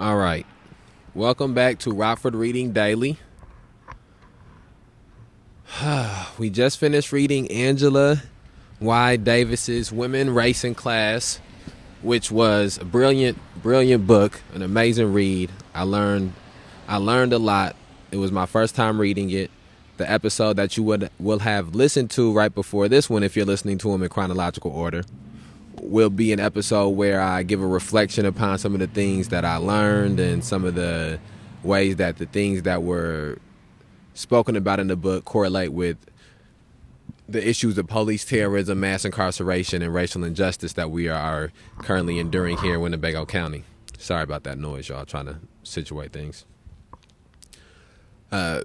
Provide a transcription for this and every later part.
All right. Welcome back to Rockford Reading Daily. we just finished reading Angela Y. Davis's Women, Race, and Class, which was a brilliant, brilliant book, an amazing read. I learned, I learned a lot. It was my first time reading it. The episode that you would will have listened to right before this one, if you're listening to them in chronological order, will be an episode where I give a reflection upon some of the things that I learned and some of the ways that the things that were spoken about in the book correlate with the issues of police terrorism, mass incarceration, and racial injustice that we are currently enduring here in Winnebago County. Sorry about that noise, y'all. Trying to situate things. Uh,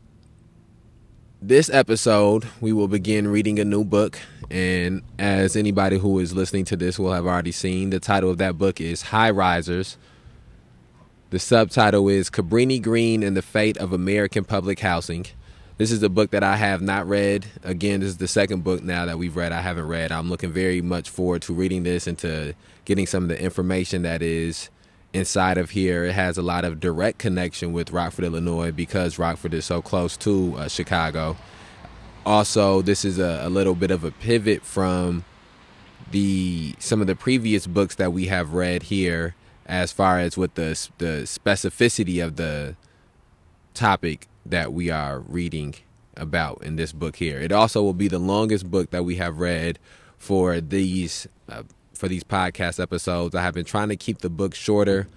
this episode, we will begin reading a new book. And as anybody who is listening to this will have already seen, the title of that book is High Risers. The subtitle is Cabrini Green and the Fate of American Public Housing. This is a book that I have not read. Again, this is the second book now that we've read. I haven't read. I'm looking very much forward to reading this and to getting some of the information that is inside of here. It has a lot of direct connection with Rockford, Illinois, because Rockford is so close to uh, Chicago. Also, this is a, a little bit of a pivot from the some of the previous books that we have read here, as far as with the the specificity of the topic that we are reading about in this book here. It also will be the longest book that we have read for these uh, for these podcast episodes. I have been trying to keep the book shorter,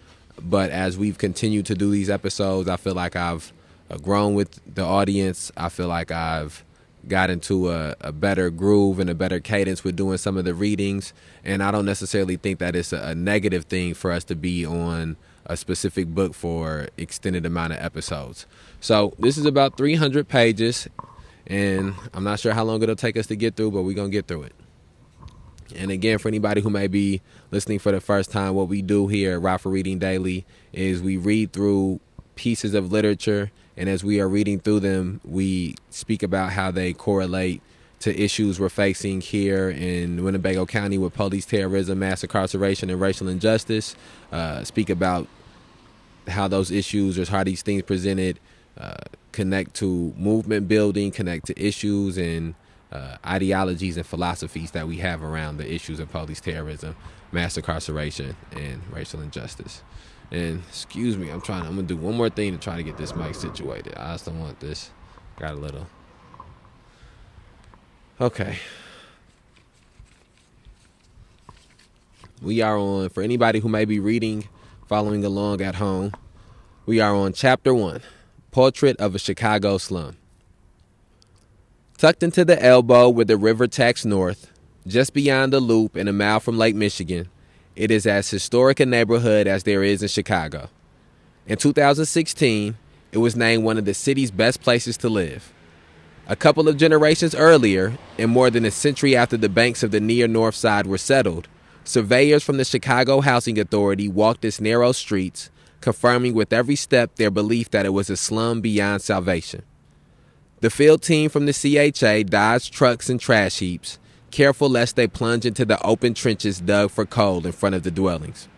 but as we've continued to do these episodes, I feel like I've uh, grown with the audience. I feel like I've got into a, a, better groove and a better cadence with doing some of the readings. And I don't necessarily think that it's a, a negative thing for us to be on a specific book for extended amount of episodes. So this is about 300 pages, and I'm not sure how long it'll take us to get through, but we're gonna get through it. And again, for anybody who may be listening for the first time, what we do here at Rockford Reading Daily is we read through pieces of literature, and as we are reading through them, we speak about how they correlate to issues we're facing here in Winnebago County with police terrorism, mass incarceration, and racial injustice. Uh, speak about how those issues or how these things presented uh, connect to movement building, connect to issues and uh, ideologies and philosophies that we have around the issues of police terrorism, mass incarceration, and racial injustice. And excuse me, I'm trying. I'm gonna do one more thing to try to get this mic situated. I just don't want this. Got a little. Okay. We are on for anybody who may be reading, following along at home. We are on chapter one Portrait of a Chicago Slum. Tucked into the elbow where the river tacks north, just beyond the loop and a mile from Lake Michigan, it is as historic a neighborhood as there is in Chicago. In 2016, it was named one of the city's best places to live. A couple of generations earlier, and more than a century after the banks of the near north side were settled, surveyors from the Chicago Housing Authority walked its narrow streets confirming with every step their belief that it was a slum beyond salvation. The field team from the CHA dodged trucks and trash heaps, careful lest they plunge into the open trenches dug for coal in front of the dwellings.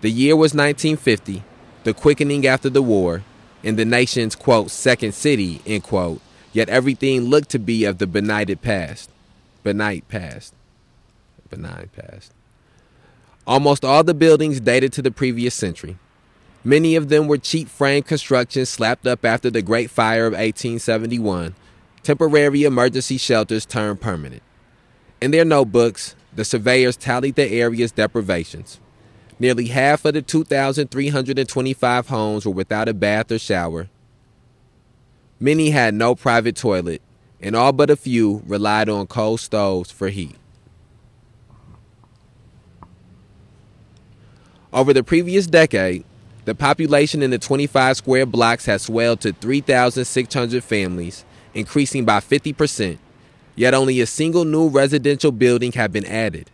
The year was 1950, the quickening after the war, in the nation's, quote, second city, end quote, yet everything looked to be of the benighted past. Benight past. Benign past. Almost all the buildings dated to the previous century. Many of them were cheap frame constructions slapped up after the Great Fire of 1871, temporary emergency shelters turned permanent. In their notebooks, the surveyors tallied the area's deprivations. Nearly half of the 2,325 homes were without a bath or shower. Many had no private toilet, and all but a few relied on coal stoves for heat. Over the previous decade, the population in the 25 square blocks has swelled to 3,600 families, increasing by 50%, yet only a single new residential building had been added.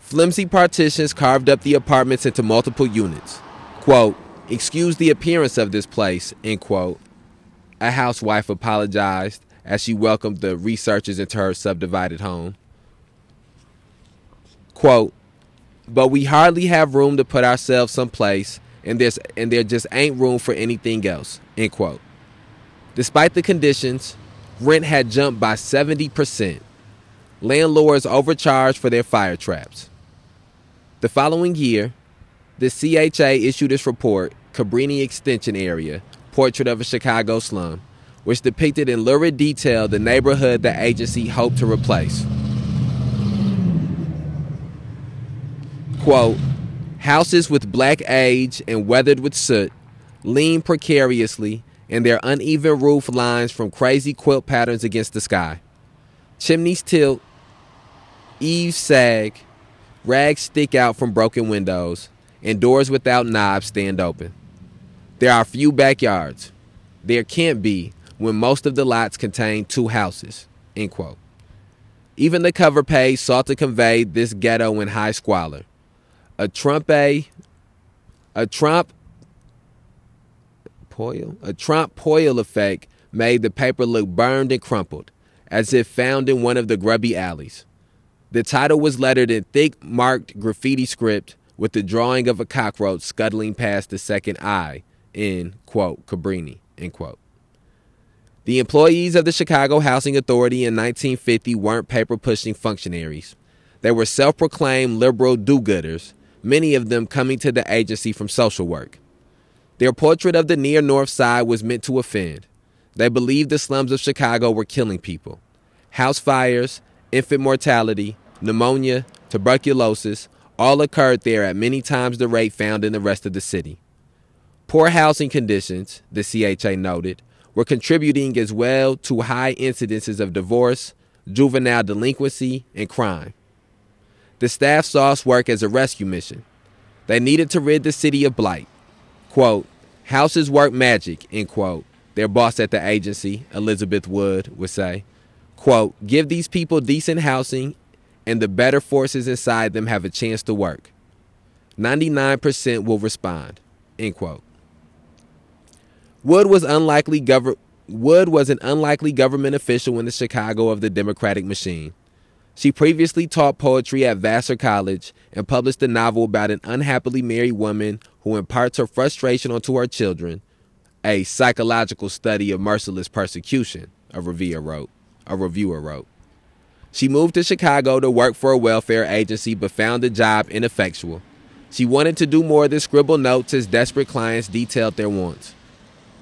Flimsy partitions carved up the apartments into multiple units. Quote, excuse the appearance of this place, end quote. A housewife apologized as she welcomed the researchers into her subdivided home. Quote, but we hardly have room to put ourselves someplace, and there's and there just ain't room for anything else. End quote. Despite the conditions, rent had jumped by 70%. Landlords overcharged for their fire traps. The following year, the CHA issued its report, Cabrini Extension Area Portrait of a Chicago Slum, which depicted in lurid detail the neighborhood the agency hoped to replace. Quote, houses with black age and weathered with soot lean precariously, and their uneven roof lines from crazy quilt patterns against the sky. Chimneys tilt, eaves sag, rags stick out from broken windows, and doors without knobs stand open. There are few backyards. There can't be when most of the lots contain two houses. End quote. Even the cover page sought to convey this ghetto in high squalor. A Trump a, a Trump Poil, a Trump Poil effect made the paper look burned and crumpled, as if found in one of the grubby alleys. The title was lettered in thick marked graffiti script with the drawing of a cockroach scuttling past the second eye in, quote, Cabrini, end quote. The employees of the Chicago Housing Authority in 1950 weren't paper pushing functionaries. They were self proclaimed liberal do gooders, many of them coming to the agency from social work. Their portrait of the near North Side was meant to offend. They believed the slums of Chicago were killing people. House fires, infant mortality, pneumonia, tuberculosis all occurred there at many times the rate found in the rest of the city. Poor housing conditions, the CHA noted, were contributing as well to high incidences of divorce, juvenile delinquency, and crime. The staff saw us work as a rescue mission. They needed to rid the city of blight. Quote, houses work magic, end quote. Their boss at the agency, Elizabeth Wood, would say. Quote, give these people decent housing and the better forces inside them have a chance to work. 99% will respond, end quote. Wood was unlikely Wood was an unlikely government official in the Chicago of the Democratic machine. She previously taught poetry at Vassar College and published a novel about an unhappily married woman who imparts her frustration onto her children, a psychological study of merciless persecution, a reviewer wrote. A reviewer wrote. She moved to Chicago to work for a welfare agency but found the job ineffectual. She wanted to do more than scribble notes as desperate clients detailed their wants.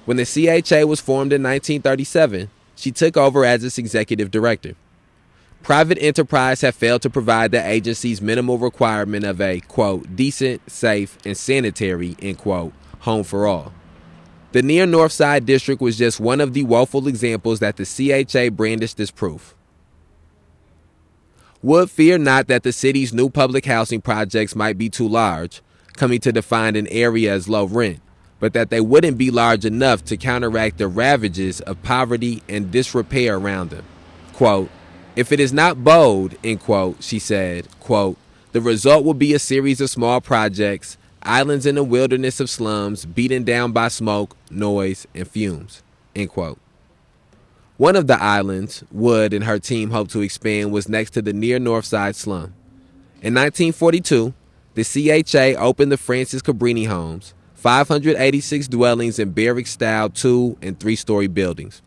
When the CHA was formed in 1937, she took over as its executive director. Private enterprise have failed to provide the agency's minimal requirement of a, quote, decent, safe, and sanitary, end quote, home for all. The near North Side District was just one of the woeful examples that the CHA brandished as proof. Wood fear not that the city's new public housing projects might be too large, coming to define an area as low rent, but that they wouldn't be large enough to counteract the ravages of poverty and disrepair around them. Quote, if it is not bold, end quote, she said, quote, the result will be a series of small projects, islands in a wilderness of slums, beaten down by smoke, noise, and fumes, end quote. One of the islands, Wood and her team hoped to expand, was next to the near North Side slum. In 1942, the CHA opened the Francis Cabrini Homes, 586 dwellings in barrack style two and three story buildings.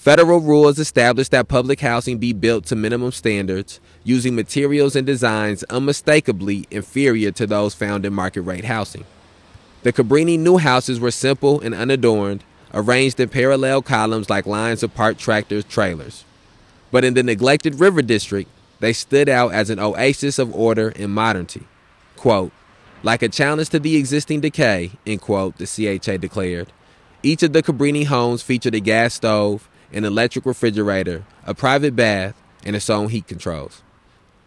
Federal rules established that public housing be built to minimum standards, using materials and designs unmistakably inferior to those found in market rate housing. The Cabrini new houses were simple and unadorned, arranged in parallel columns like lines of parked tractor trailers. But in the neglected River District, they stood out as an oasis of order and modernity. Quote, like a challenge to the existing decay, end quote, the CHA declared. Each of the Cabrini homes featured a gas stove, an electric refrigerator, a private bath, and its own heat controls.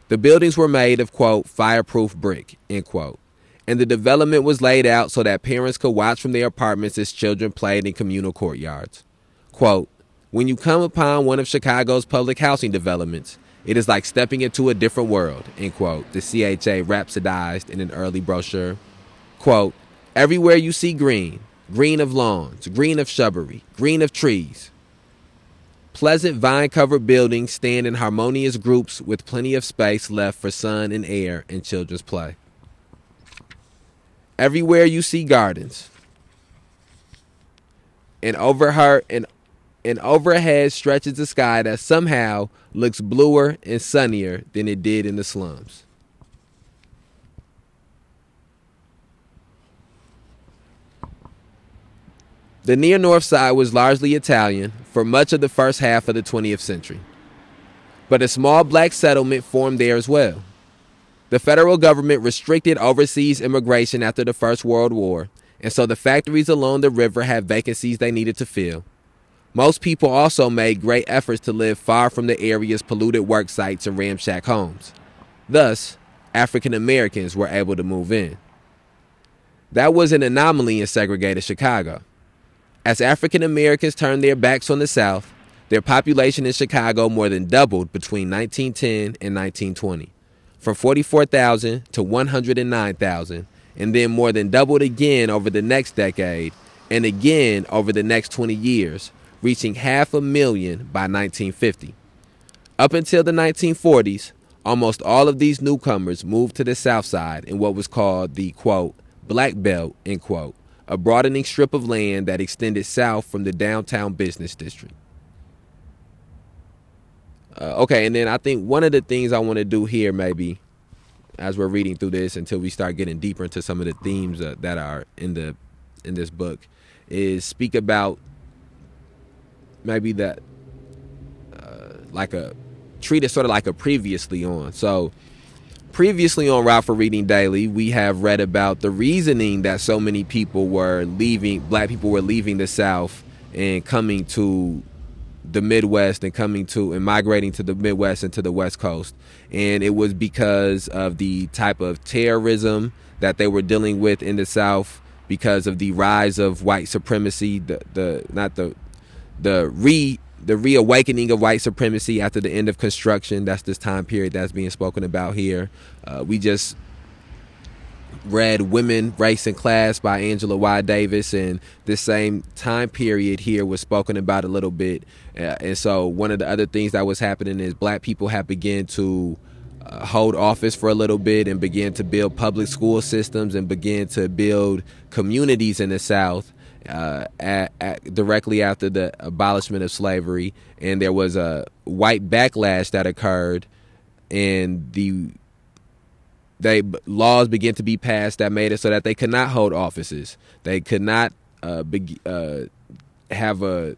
The buildings were made of, quote, fireproof brick, end quote, and the development was laid out so that parents could watch from their apartments as children played in communal courtyards. Quote, when you come upon one of Chicago's public housing developments, it is like stepping into a different world, end quote, the CHA rhapsodized in an early brochure. Quote, everywhere you see green, green of lawns, green of shrubbery, green of trees, Pleasant vine covered buildings stand in harmonious groups with plenty of space left for sun and air and children's play. Everywhere you see gardens. And over her and and overhead stretches the sky that somehow looks bluer and sunnier than it did in the slums. The near north side was largely Italian for much of the first half of the 20th century, but a small black settlement formed there as well. The federal government restricted overseas immigration after the First World War, and so the factories along the river had vacancies they needed to fill. Most people also made great efforts to live far from the area's polluted work sites and ramshack homes. Thus, African Americans were able to move in. That was an anomaly in segregated Chicago. As African Americans turned their backs on the South, their population in Chicago more than doubled between 1910 and 1920, from 44,000 to 109,000, and then more than doubled again over the next decade and again over the next 20 years, reaching half a million by 1950. Up until the 1940s, almost all of these newcomers moved to the South Side in what was called the quote, Black Belt, end quote, a broadening strip of land that extended south from the downtown business district. Uh, okay, and then I think one of the things I want to do here, maybe, as we're reading through this, until we start getting deeper into some of the themes uh, that are in the in this book, is speak about maybe that uh, like a treat it sort of like a previously on. So previously on Rockford Reading Daily, we have read about the reasoning that so many people were leaving, black people were leaving the South and coming to the Midwest and coming to and migrating to the Midwest and to the West Coast. And it was because of the type of terrorism that they were dealing with in the South because of the rise of white supremacy, the the not the the re the reawakening of white supremacy after the end of construction. That's this time period that's being spoken about here. Uh, we just read Women, Race, and Class by Angela Y. Davis, and this same time period here was spoken about a little bit. Uh, and so, one of the other things that was happening is black people have begun to uh, hold office for a little bit and begin to build public school systems and begin to build communities in the South uh, at, at, directly after the abolishment of slavery, and there was a white backlash that occurred, and the they laws began to be passed that made it so that they could not hold offices. They could not uh, be, uh, have a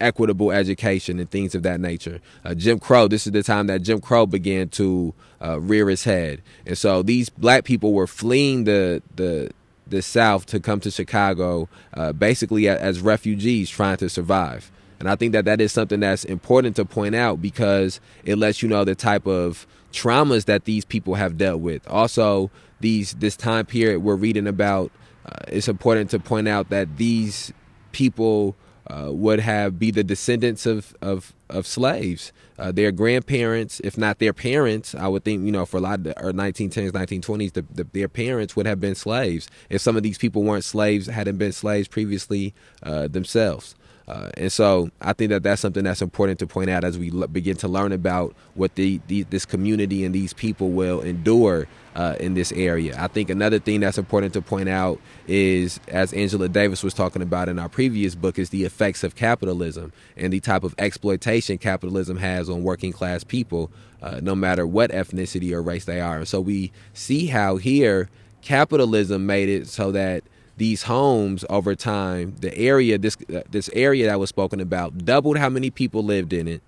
equitable education and things of that nature. Uh, Jim Crow. This is the time that Jim Crow began to uh, rear his head, and so these black people were fleeing the the the South to come to Chicago, uh, basically as refugees trying to survive. And I think that that is something that's important to point out because it lets you know the type of traumas that these people have dealt with. Also, these this time period we're reading about, uh, it's important to point out that these people uh, would have be the descendants of of, of slaves. Uh, their grandparents, if not their parents, I would think you know for a lot of the or 1910s, 1920s, the, the, their parents would have been slaves. If some of these people weren't slaves, hadn't been slaves previously uh, themselves. Uh, and so I think that that's something that's important to point out as we l- begin to learn about what the, the, this community and these people will endure uh, in this area. I think another thing that's important to point out is, as Angela Davis was talking about in our previous book, is the effects of capitalism and the type of exploitation capitalism has on working class people, uh, no matter what ethnicity or race they are. And so we see how here capitalism made it so that these homes over time, the area this uh, this area that was spoken about doubled how many people lived in it.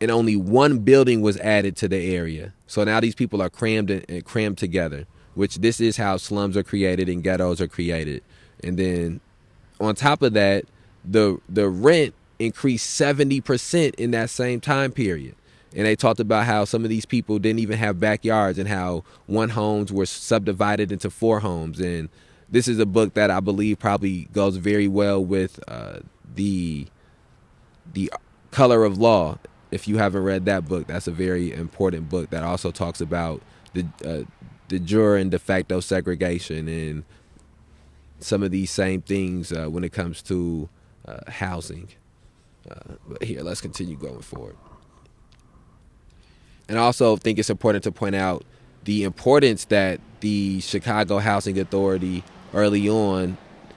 And only one building was added to the area. So now these people are crammed and crammed together, which this is how slums are created and ghettos are created. And then on top of that, the the rent increased 70% in that same time period and they talked about how some of these people didn't even have backyards and how one homes were subdivided into four homes and this is a book that I believe probably goes very well with uh, the the color of law. If you haven't read that book, that's a very important book that also talks about the uh, de jure and de facto segregation and some of these same things uh, when it comes to uh, housing. Uh, but here, let's continue going forward. And I also think it's important to point out the importance that the Chicago Housing Authority early on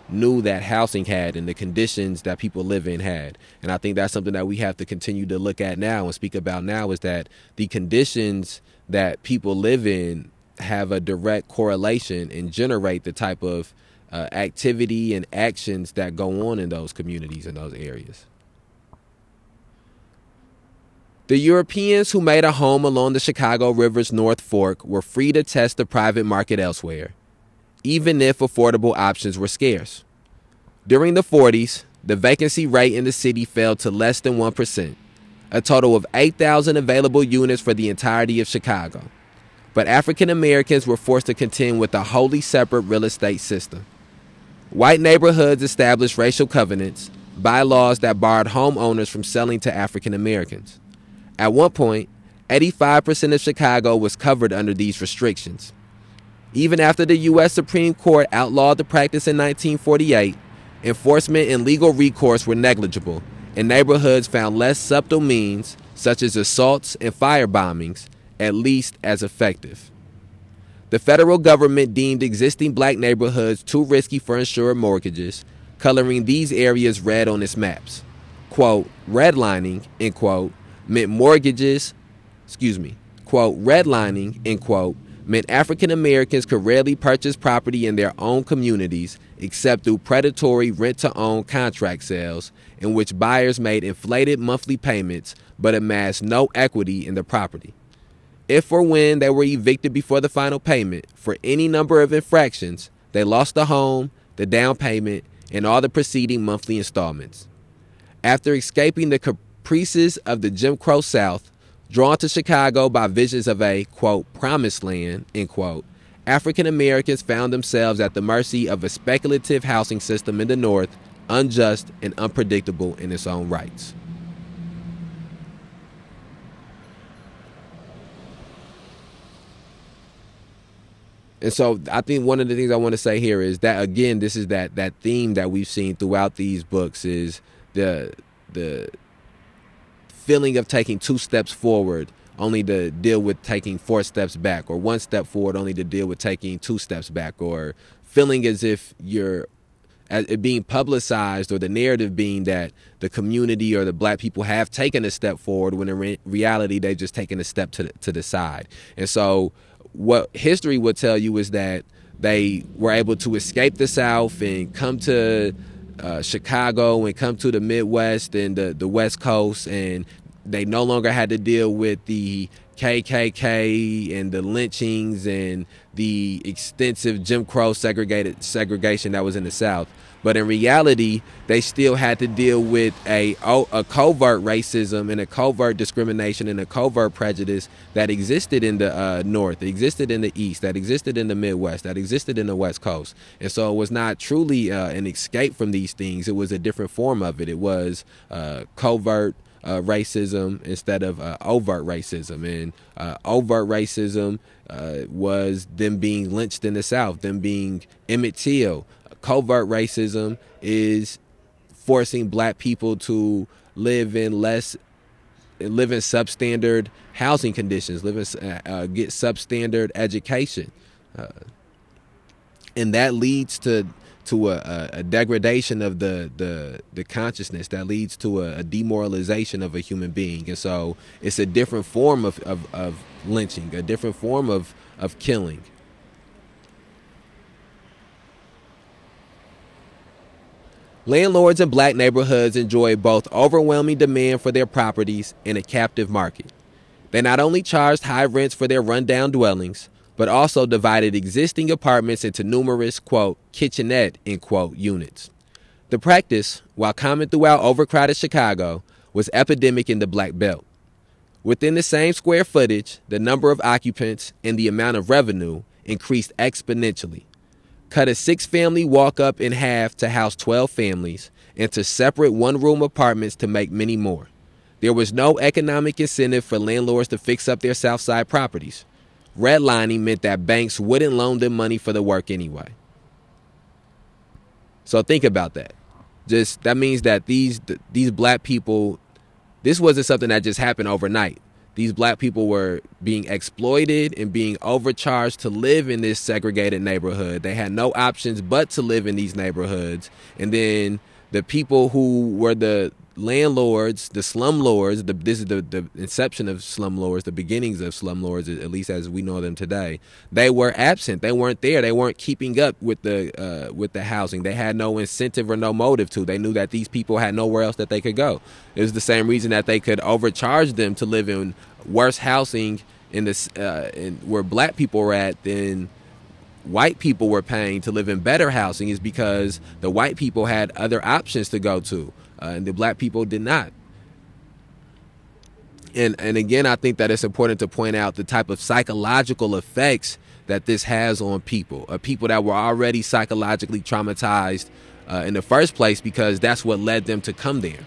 knew that housing had and the conditions that people live in had. And I think that's something that we have to continue to look at now and speak about now is that the conditions that people live in have a direct correlation and generate the type of uh, activity and actions that go on in those communities in those areas. The Europeans who made a home along the Chicago River's North Fork were free to test the private market elsewhere even if affordable options were scarce. During the 40s, the vacancy rate in the city fell to less than 1%, a total of 8,000 available units for the entirety of Chicago. But African Americans were forced to contend with a wholly separate real estate system. White neighborhoods established racial covenants, bylaws that barred homeowners from selling to African Americans. At one point, 85% of Chicago was covered under these restrictions. Even after the U.S. Supreme Court outlawed the practice in 1948, enforcement and legal recourse were negligible, and neighborhoods found less subtle means, such as assaults and fire bombings, at least as effective. The federal government deemed existing black neighborhoods too risky for insured mortgages, coloring these areas red on its maps. Quote, redlining, end quote, meant mortgages, excuse me, quote, redlining, end quote, meant African Americans could rarely purchase property in their own communities except through predatory rent to own contract sales, in which buyers made inflated monthly payments but amassed no equity in the property. If or when they were evicted before the final payment for any number of infractions, they lost the home, the down payment, and all the preceding monthly installments. After escaping the caprices of the Jim Crow South, Drawn to Chicago by visions of a, quote, promised land, end quote, African Americans found themselves at the mercy of a speculative housing system in the North, unjust and unpredictable in its own rights. And so I think one of the things I want to say here is that again, this is that that theme that we've seen throughout these books is the the feeling of taking two steps forward only to deal with taking four steps back or one step forward only to deal with taking two steps back or feeling as if you're as it being publicized or the narrative being that the community or the black people have taken a step forward when in re- reality they've just taken a step to the, to the side. And so what history would tell you is that they were able to escape the south and come to uh, Chicago and come to the Midwest and the, the West Coast and they no longer had to deal with the KKK and the lynchings and the extensive Jim Crow segregated segregation that was in the South. But in reality, they still had to deal with a, a covert racism and a covert discrimination and a covert prejudice that existed in the uh, North, existed in the East, that existed in the Midwest, that existed in the West Coast. And so it was not truly uh, an escape from these things. It was a different form of it. It was uh, covert uh, racism instead of uh, overt racism. And uh, overt racism uh, was them being lynched in the South, them being Emmett Till. Covert racism is forcing black people to live in less live in substandard housing conditions, live in, uh, uh, get substandard education, and that leads to to a, a, degradation of the, the the consciousness that leads to a, a, demoralization of a human being and so it's a different form of, of, of lynching a different form of, of killing Landlords in black neighborhoods enjoy both overwhelming demand for their properties and a captive market. They not only charged high rents for their rundown dwellings, but also divided existing apartments into numerous, quote, kitchenette, end quote, units. The practice, while common throughout overcrowded Chicago, was epidemic in the Black Belt. Within the same square footage, the number of occupants and the amount of revenue increased exponentially. Cut a six family walk up in half to house 12 families, into separate one room apartments to make many more. There was no economic incentive for landlords to fix up their Southside properties. Redlining meant that banks wouldn't loan them money for the work anyway. So think about that. Just that means that these these black people, this wasn't something that just happened overnight. these black people were being exploited and being overcharged to live in this segregated neighborhood. They had no options but to live in these neighborhoods. And then the people who were the landlords, the slumlords, the, this is the, the inception of slumlords, the beginnings of slumlords, at least as we know them today. They were absent. They weren't there. They weren't keeping up with the uh, with the housing. They had no incentive or no motive to. They knew that these people had nowhere else that they could go. It was the same reason that they could overcharge them to live in worse housing in this uh, in, where black people were at than white people were paying to live in better housing is because the white people had other options to go to uh, and the black people did not. And and again, I think that it's important to point out the type of psychological effects that this has on people, uh, people that were already psychologically traumatized uh, in the first place because that's what led them to come there.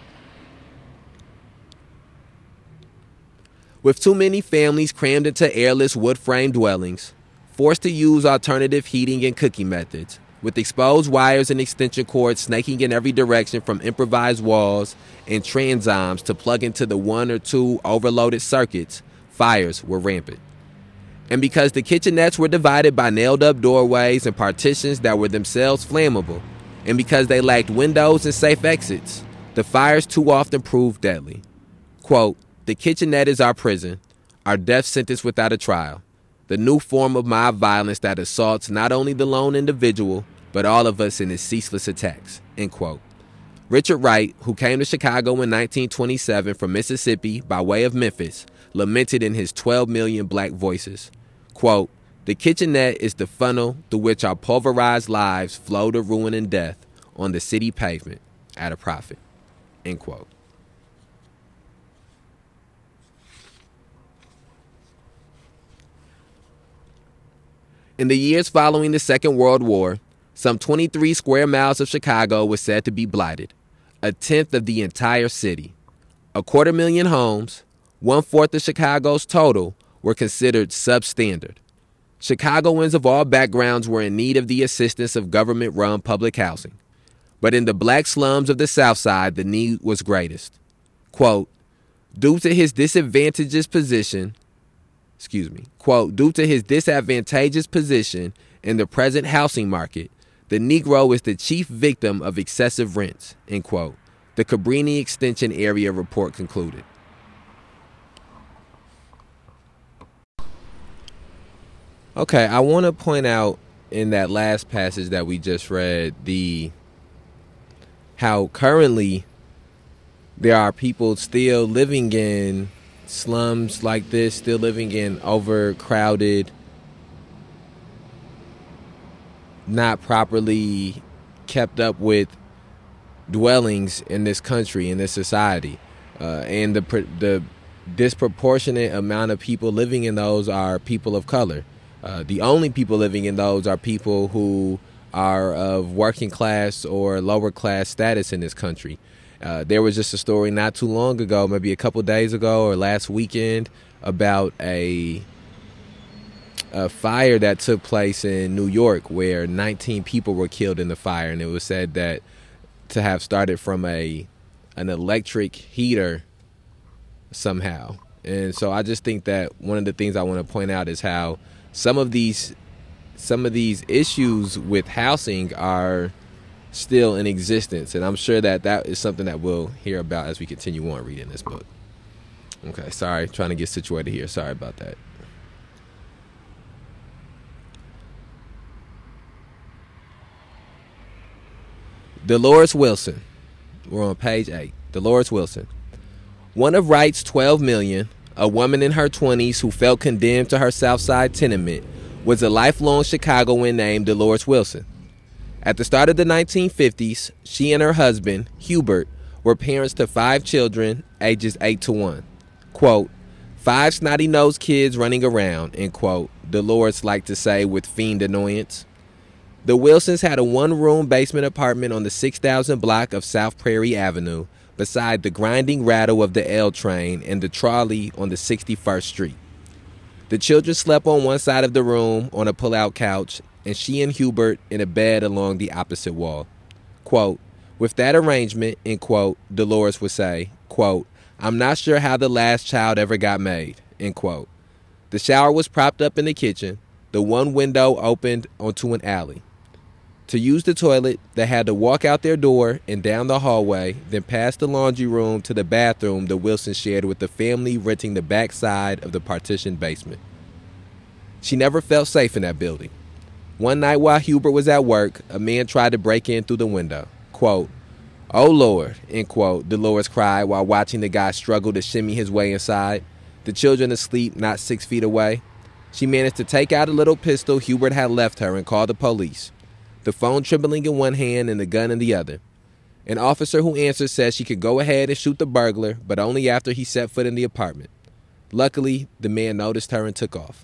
With too many families crammed into airless wood frame dwellings, forced to use alternative heating and cooking methods, with exposed wires and extension cords snaking in every direction from improvised walls and transoms to plug into the one or two overloaded circuits, fires were rampant. And because the kitchenettes were divided by nailed up doorways and partitions that were themselves flammable, and because they lacked windows and safe exits, the fires too often proved deadly. Quote, the kitchenette is our prison, our death sentence without a trial, the new form of mob violence that assaults not only the lone individual, but all of us in his ceaseless attacks. End quote. Richard Wright, who came to Chicago in 1927 from Mississippi by way of Memphis, lamented in his 12 Million Black Voices, quote, The kitchenette is the funnel through which our pulverized lives flow to ruin and death on the city pavement at a profit. End quote. In the years following the Second World War, some 23 square miles of Chicago was said to be blighted, a tenth of the entire city. A quarter million homes, one fourth of Chicago's total, were considered substandard. Chicagoans of all backgrounds were in need of the assistance of government run public housing. But in the black slums of the South Side, the need was greatest. Quote, due to his disadvantageous position, excuse me, quote, due to his disadvantageous position in the present housing market, the Negro is the chief victim of excessive rents, end quote. The Cabrini Extension Area Report concluded. Okay, I want to point out in that last passage that we just read the how currently there are people still living in slums like this, still living in overcrowded not properly kept up with dwellings in this country in this society. Uh, and the the disproportionate amount of people living in those are people of color. Uh, the only people living in those are people who are of working class or lower class status in this country. Uh, there was just a story not too long ago maybe a couple days ago or last weekend about a a fire that took place in New York where 19 people were killed in the fire, and it was said that to have started from a an electric heater somehow. And so I just think that one of the things I want to point out is how some of these some of these issues with housing are still in existence, and I'm sure that that is something that we'll hear about as we continue on reading this book. Okay, sorry, trying to get situated here. Sorry about that. Dolores Wilson. We're on page 8. Dolores Wilson. One of Wright's 12 million, a woman in her 20s who felt condemned to her Southside tenement, was a lifelong Chicagoan named Dolores Wilson. At the start of the 1950s, she and her husband, Hubert, were parents to five children, ages 8 to 1. Quote, five snotty nosed kids running around, end quote, Dolores liked to say with fiend annoyance. The Wilsons had a one room basement apartment on the 6000 block of South Prairie Avenue, beside the grinding rattle of the L train and the trolley on the 61st Street. The children slept on one side of the room on a pull out couch, and she and Hubert in a bed along the opposite wall. Quote, with that arrangement, end quote, Dolores would say, quote, I'm not sure how the last child ever got made. End quote. The shower was propped up in the kitchen. The one window opened onto an alley. To use the toilet, they had to walk out their door and down the hallway, then past the laundry room to the bathroom the Wilson shared with the family renting the back side of the partitioned basement. She never felt safe in that building. One night while Hubert was at work, a man tried to break in through the window. Quote, Oh Lord, end quote, Dolores cried while watching the guy struggle to shimmy his way inside, the children asleep not six feet away. She managed to take out a little pistol Hubert had left her and call the police the phone trembling in one hand and the gun in the other. An officer who answered said she could go ahead and shoot the burglar, but only after he set foot in the apartment. Luckily, the man noticed her and took off.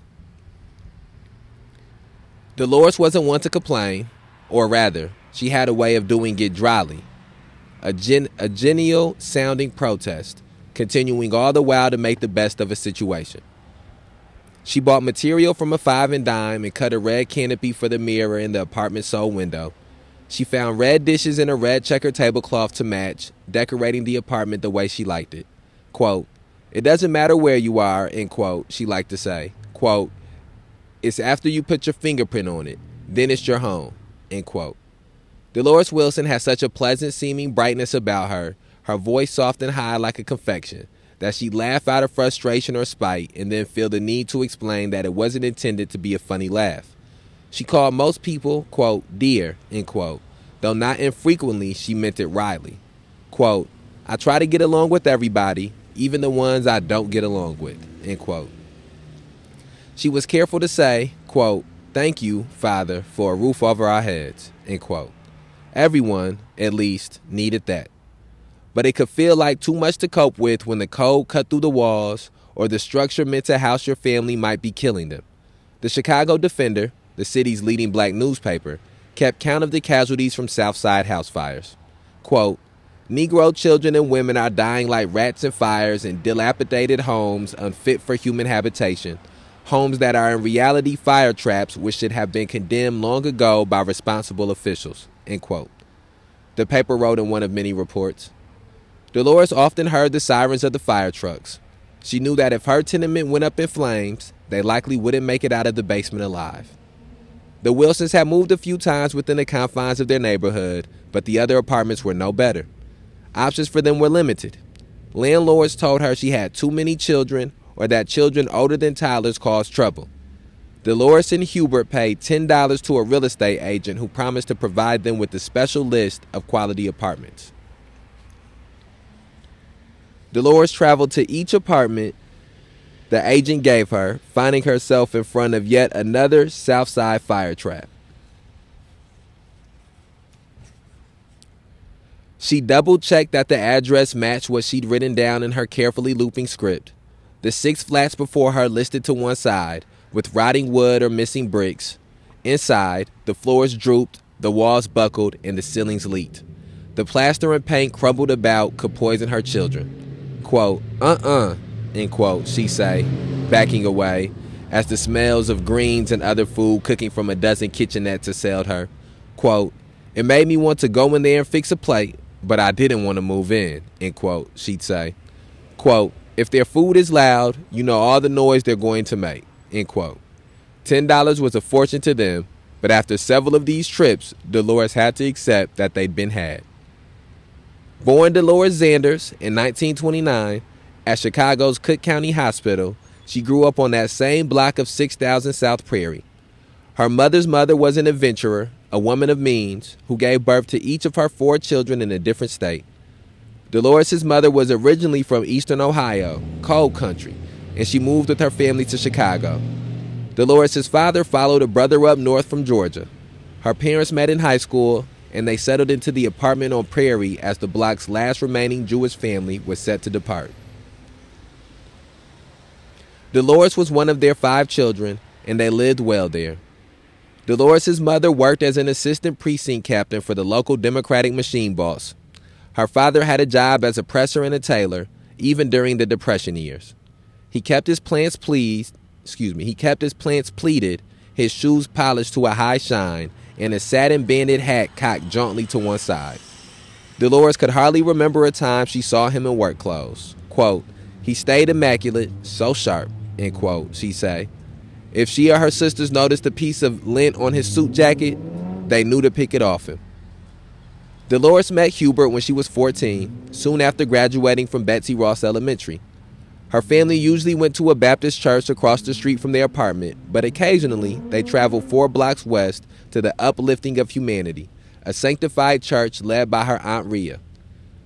Dolores wasn't one to complain, or rather, she had a way of doing it dryly. A, gen- a genial sounding protest, continuing all the while to make the best of a situation. She bought material from a five and dime and cut a red canopy for the mirror in the apartment sold window. She found red dishes and a red checker tablecloth to match, decorating the apartment the way she liked it. Quote, It doesn't matter where you are, end quote, she liked to say. Quote, It's after you put your fingerprint on it, then it's your home, end quote. Dolores Wilson has such a pleasant seeming brightness about her, her voice soft and high like a confection that she'd laugh out of frustration or spite and then feel the need to explain that it wasn't intended to be a funny laugh. She called most people, quote, dear, end quote, though not infrequently she meant it wryly. Quote, I try to get along with everybody, even the ones I don't get along with, end quote. She was careful to say, quote, thank you, Father, for a roof over our heads, end quote. Everyone, at least, needed that but it could feel like too much to cope with when the cold cut through the walls or the structure meant to house your family might be killing them. The Chicago Defender, the city's leading black newspaper, kept count of the casualties from Southside house fires. Quote, Negro children and women are dying like rats in fires in dilapidated homes unfit for human habitation, homes that are in reality fire traps which should have been condemned long ago by responsible officials. End quote. The paper wrote in one of many reports. Dolores often heard the sirens of the fire trucks. She knew that if her tenement went up in flames, they likely wouldn't make it out of the basement alive. The Wilsons had moved a few times within the confines of their neighborhood, but the other apartments were no better. Options for them were limited. Landlords told her she had too many children or that children older than toddlers caused trouble. Dolores and Hubert paid $10 to a real estate agent who promised to provide them with a special list of quality apartments. Dolores traveled to each apartment the agent gave her, finding herself in front of yet another Southside fire trap. She double checked that the address matched what she'd written down in her carefully looping script. The six flats before her listed to one side, with rotting wood or missing bricks. Inside, the floors drooped, the walls buckled, and the ceilings leaked. The plaster and paint crumbled about could poison her children quote, uh-uh, end quote, she say, backing away, as the smells of greens and other food cooking from a dozen kitchenettes assailed her. Quote, it made me want to go in there and fix a plate, but I didn't want to move in, end quote, she'd say. Quote, if their food is loud, you know all the noise they're going to make, end quote. Ten dollars was a fortune to them, but after several of these trips, Dolores had to accept that they'd been had. Born Dolores Zanders in 1929 at Chicago's Cook County Hospital, she grew up on that same block of 6000 South Prairie. Her mother's mother was an adventurer, a woman of means, who gave birth to each of her four children in a different state. Dolores' mother was originally from eastern Ohio, coal country, and she moved with her family to Chicago. Dolores' father followed a brother up north from Georgia. Her parents met in high school and they settled into the apartment on Prairie as the block's last remaining Jewish family was set to depart. Dolores was one of their five children, and they lived well there. Dolores' mother worked as an assistant precinct captain for the local Democratic machine boss. Her father had a job as a presser and a tailor, even during the Depression years. He kept his plants pleased, excuse me, he kept his plants pleated, his shoes polished to a high shine, and a satin banded hat cocked jauntily to one side. Dolores could hardly remember a time she saw him in work clothes. Quote, he stayed immaculate, so sharp, end quote, she say. If she or her sisters noticed a piece of lint on his suit jacket, they knew to pick it off him. Dolores met Hubert when she was 14, soon after graduating from Betsy Ross Elementary. Her family usually went to a Baptist church across the street from their apartment, but occasionally they traveled four blocks west to the Uplifting of Humanity, a sanctified church led by her Aunt Ria.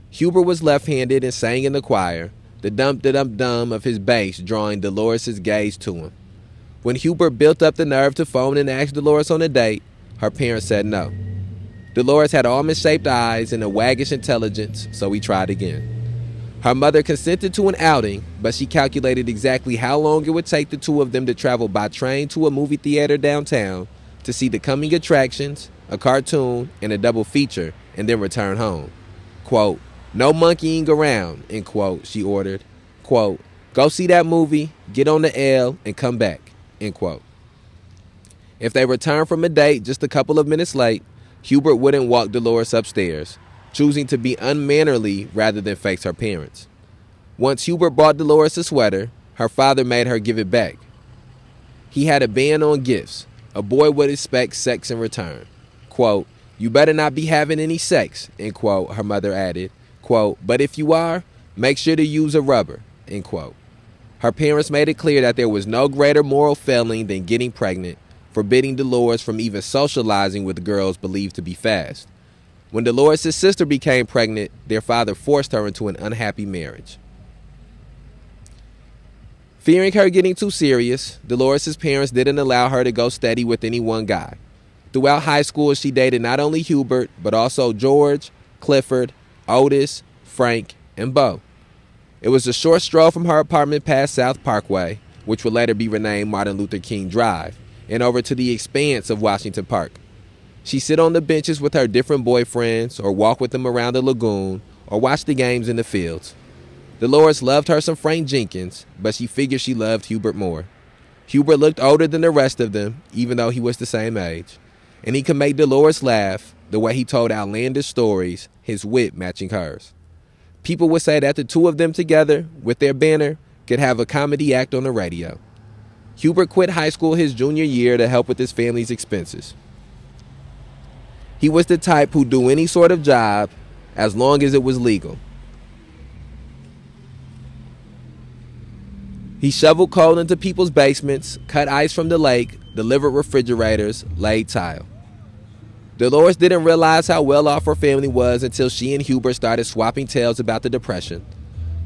Hubert was left handed and sang in the choir, the dum dum dum of his bass drawing Dolores's gaze to him. When Hubert built up the nerve to phone and ask Dolores on a date, her parents said no. Dolores had almond shaped eyes and a waggish intelligence, so he tried again. Her mother consented to an outing, but she calculated exactly how long it would take the two of them to travel by train to a movie theater downtown to see the coming attractions, a cartoon, and a double feature, and then return home. Quote, no monkeying around, end quote, she ordered. Quote, go see that movie, get on the L, and come back, end quote. If they returned from a date just a couple of minutes late, Hubert wouldn't walk Dolores upstairs choosing to be unmannerly rather than face her parents. Once Hubert bought Dolores a sweater, her father made her give it back. He had a ban on gifts. A boy would expect sex in return. Quote, you better not be having any sex, end quote, her mother added. Quote, but if you are, make sure to use a rubber, end quote. Her parents made it clear that there was no greater moral failing than getting pregnant, forbidding Dolores from even socializing with girls believed to be fast. When Dolores' sister became pregnant, their father forced her into an unhappy marriage. Fearing her getting too serious, Dolores' parents didn't allow her to go steady with any one guy. Throughout high school, she dated not only Hubert, but also George, Clifford, Otis, Frank, and Bo. It was a short stroll from her apartment past South Parkway, which would later be renamed Martin Luther King Drive, and over to the expanse of Washington Park. She sit on the benches with her different boyfriends, or walk with them around the lagoon, or watch the games in the fields. Dolores loved her some Frank Jenkins, but she figured she loved Hubert more. Hubert looked older than the rest of them, even though he was the same age, and he could make Dolores laugh the way he told outlandish stories, his wit matching hers. People would say that the two of them together, with their banner, could have a comedy act on the radio. Hubert quit high school his junior year to help with his family's expenses. He was the type who'd do any sort of job as long as it was legal. He shoveled coal into people's basements, cut ice from the lake, delivered refrigerators, laid tile. Dolores didn't realize how well off her family was until she and Hubert started swapping tales about the Depression.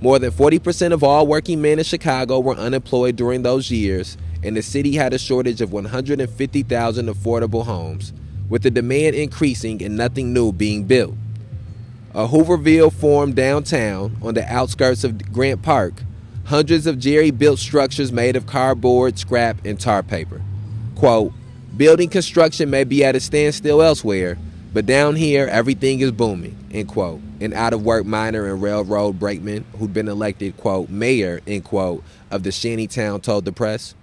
More than 40% of all working men in Chicago were unemployed during those years, and the city had a shortage of 150,000 affordable homes, with the demand increasing and nothing new being built. A Hooverville formed downtown on the outskirts of Grant Park, hundreds of jerry built structures made of cardboard, scrap, and tar paper. Quote, building construction may be at a standstill elsewhere, but down here everything is booming, end quote. An out of work miner and railroad brakeman who'd been elected, quote, mayor, end quote, of the shanty town told the press.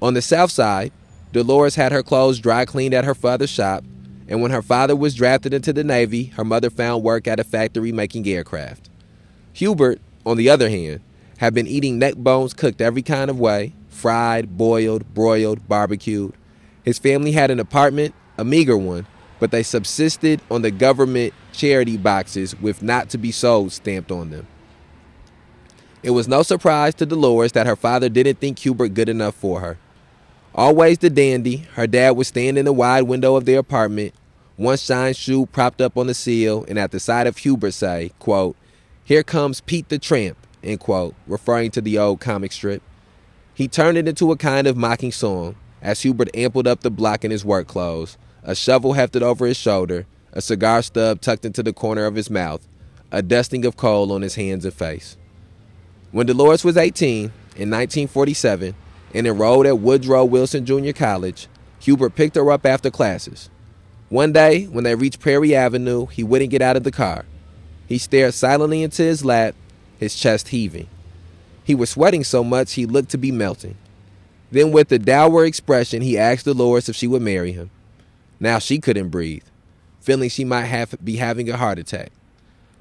On the south side, Dolores had her clothes dry cleaned at her father's shop, and when her father was drafted into the Navy, her mother found work at a factory making aircraft. Hubert, on the other hand, had been eating neck bones cooked every kind of way fried, boiled, broiled, barbecued. His family had an apartment, a meager one, but they subsisted on the government charity boxes with not to be sold stamped on them. It was no surprise to Dolores that her father didn't think Hubert good enough for her. Always the dandy, her dad would stand in the wide window of their apartment, one shine shoe propped up on the sill, and at the side of Hubert say, quote, Here comes Pete the Tramp, end quote, referring to the old comic strip. He turned it into a kind of mocking song as Hubert ampled up the block in his work clothes, a shovel hefted over his shoulder, a cigar stub tucked into the corner of his mouth, a dusting of coal on his hands and face. When Dolores was 18, in 1947, and enrolled at Woodrow Wilson Junior College, Hubert picked her up after classes. One day, when they reached Prairie Avenue, he wouldn't get out of the car. He stared silently into his lap, his chest heaving. He was sweating so much he looked to be melting. Then, with a dour expression, he asked Dolores if she would marry him. Now she couldn't breathe, feeling she might have, be having a heart attack.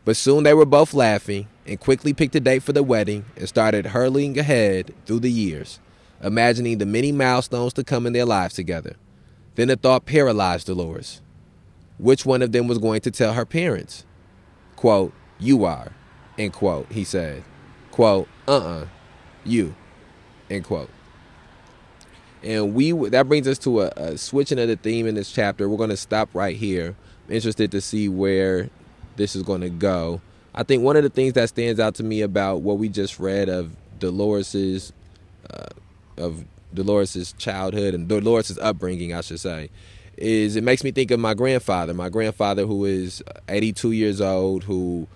But soon they were both laughing and quickly picked a date for the wedding and started hurling ahead through the years, imagining the many milestones to come in their lives together. Then a thought paralyzed Dolores. Which one of them was going to tell her parents? Quote, you are, end quote, he said. Quote, uh-uh, you, end quote. And we that brings us to a, a switching of the theme in this chapter. We're going to stop right here. I'm interested to see where this is going to go. I think one of the things that stands out to me about what we just read of Dolores's uh, of Dolores's childhood and Dolores's upbringing, I should say, is it makes me think of my grandfather. My grandfather, who is 82 years old, who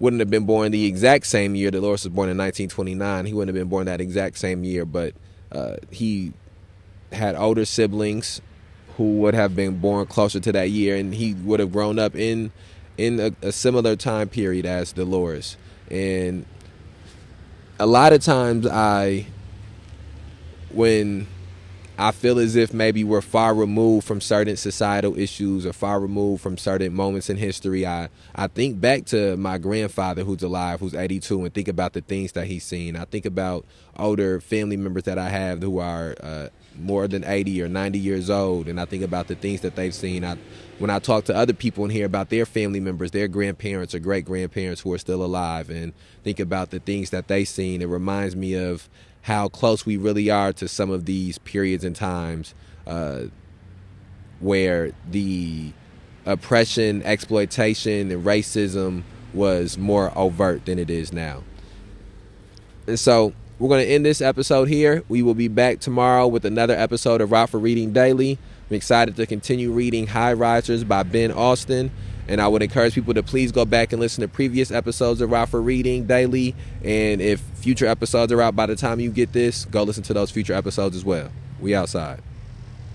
wouldn't have been born the exact same year. Dolores was born in 1929. He wouldn't have been born that exact same year, but uh, he had older siblings who would have been born closer to that year, and he would have grown up in in a, a similar time period as Dolores. And a lot of times, I when I feel as if maybe we're far removed from certain societal issues or far removed from certain moments in history. I, I think back to my grandfather who's alive, who's 82, and think about the things that he's seen. I think about older family members that I have who are uh, more than 80 or 90 years old, and I think about the things that they've seen. I, when I talk to other people in here about their family members, their grandparents or great grandparents who are still alive, and think about the things that they've seen, it reminds me of how close we really are to some of these periods and times uh, where the oppression, exploitation, and racism was more overt than it is now. And so we're going to end this episode here. We will be back tomorrow with another episode of Rockford Reading Daily. I'm excited to continue reading High Risers by Ben Austen. And I would encourage people to please go back and listen to previous episodes of Rockford Reading Daily. And if future episodes are out by the time you get this, go listen to those future episodes as well. We outside.